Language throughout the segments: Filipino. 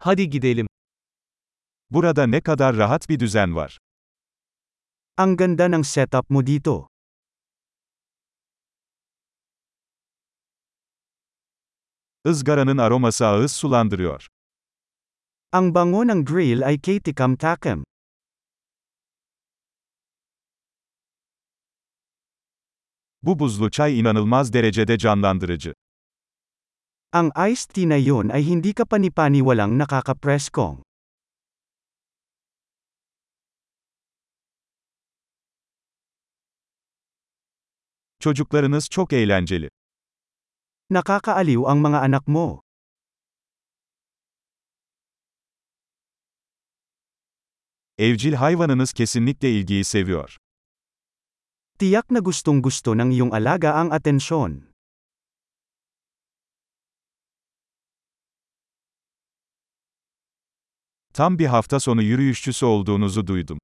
Hadi gidelim. Burada ne kadar rahat bir düzen var. Ang ganda ng setup mo dito. Izgaranın aroması ağız sulandırıyor. Ang bango ng grill ay katikam-takim. Bu buzlu çay inanılmaz derecede canlandırıcı. Ang iced tea na yun ay hindi ka panipaniwalang nakakapreskong. Çocuklarınız çok eğlenceli. Nakakaaliw ang mga anak mo. Evcil hayvanınız kesinlikle ilgiyi seviyor. Tiyak na gustong gusto ng iyong alaga ang atensyon. Tam bir hafta sonu yürüyüşçüsü olduğunuzu duydum.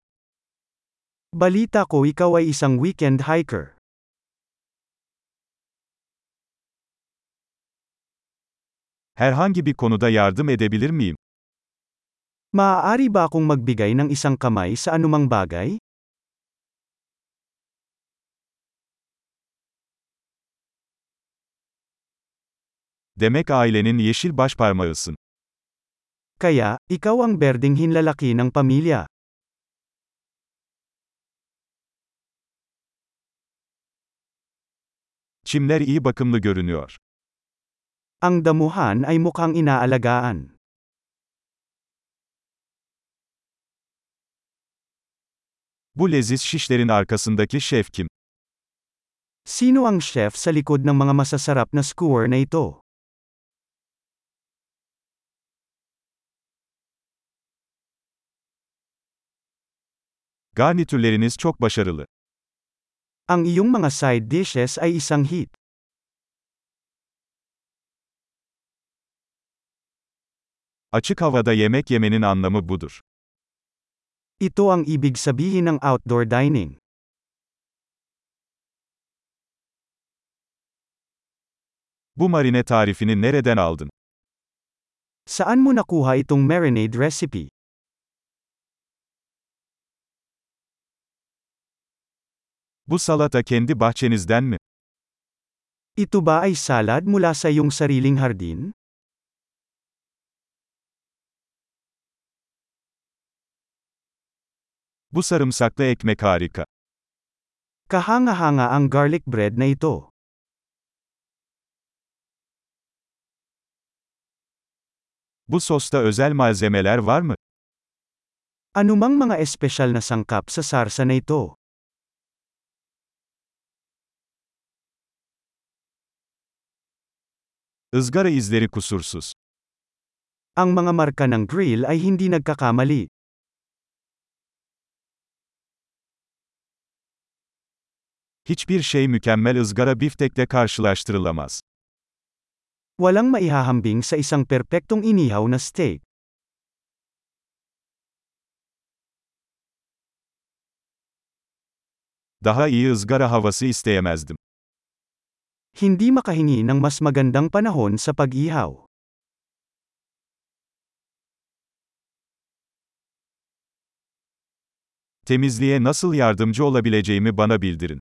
Balita ko ikaw ay isang weekend hiker. Herhangi bir konuda yardım edebilir miyim? Maaari ba akong magbigay ng isang kamay sa anumang bagay? Demek ailenin yeşil başparmağısın. Kaya, ikaw ang berding hinlalaki ng pamilya. Çimler iyi bakımlı görünüyor. Ang damuhan ay mukhang inaalagaan. Bu leziz şişlerin arkasındaki şef kim? Sino ang chef sa likod ng mga masasarap na skewer na ito? Garnitürleriniz çok başarılı. Ang iyong mga side dishes ay isang hit. Açık havada yemek yemenin anlamı budur. Ito ang ibig sabihin ng outdoor dining. Bu marine tarifini nereden aldın? Saan mo nakuha itong marinade recipe? Bu salata kendi bahçenizden mi? Ito ba ay salad mula sa iyong sariling hardin? Bu sarımsaklı ekmek harika. Kahanga-hanga ang garlic bread na ito. Bu sosta özel malzemeler var mı? Anumang mga espesyal na sangkap sa sarsa na ito? Izgara izleri kusursuz. Ang mga marka ng grill ay hindi nagkakamali. Hiçbir şey mükemmel ızgara biftekle karşılaştırılamaz. Walang maihahambing sa isang perpektong inihaw na steak. Daha iyi ızgara havası isteyemezdim. Hindi makahingi ng mas magandang panahon sa pag-ihaw. Temizliğe nasıl yardımcı olabileceğimi bana bildirin.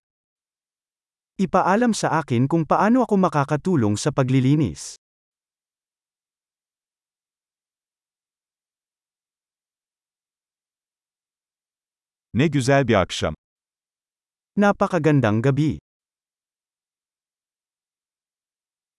Ipaalam sa akin kung paano ako makakatulong sa paglilinis. Ne güzel bir akşam. Napakagandang gabi.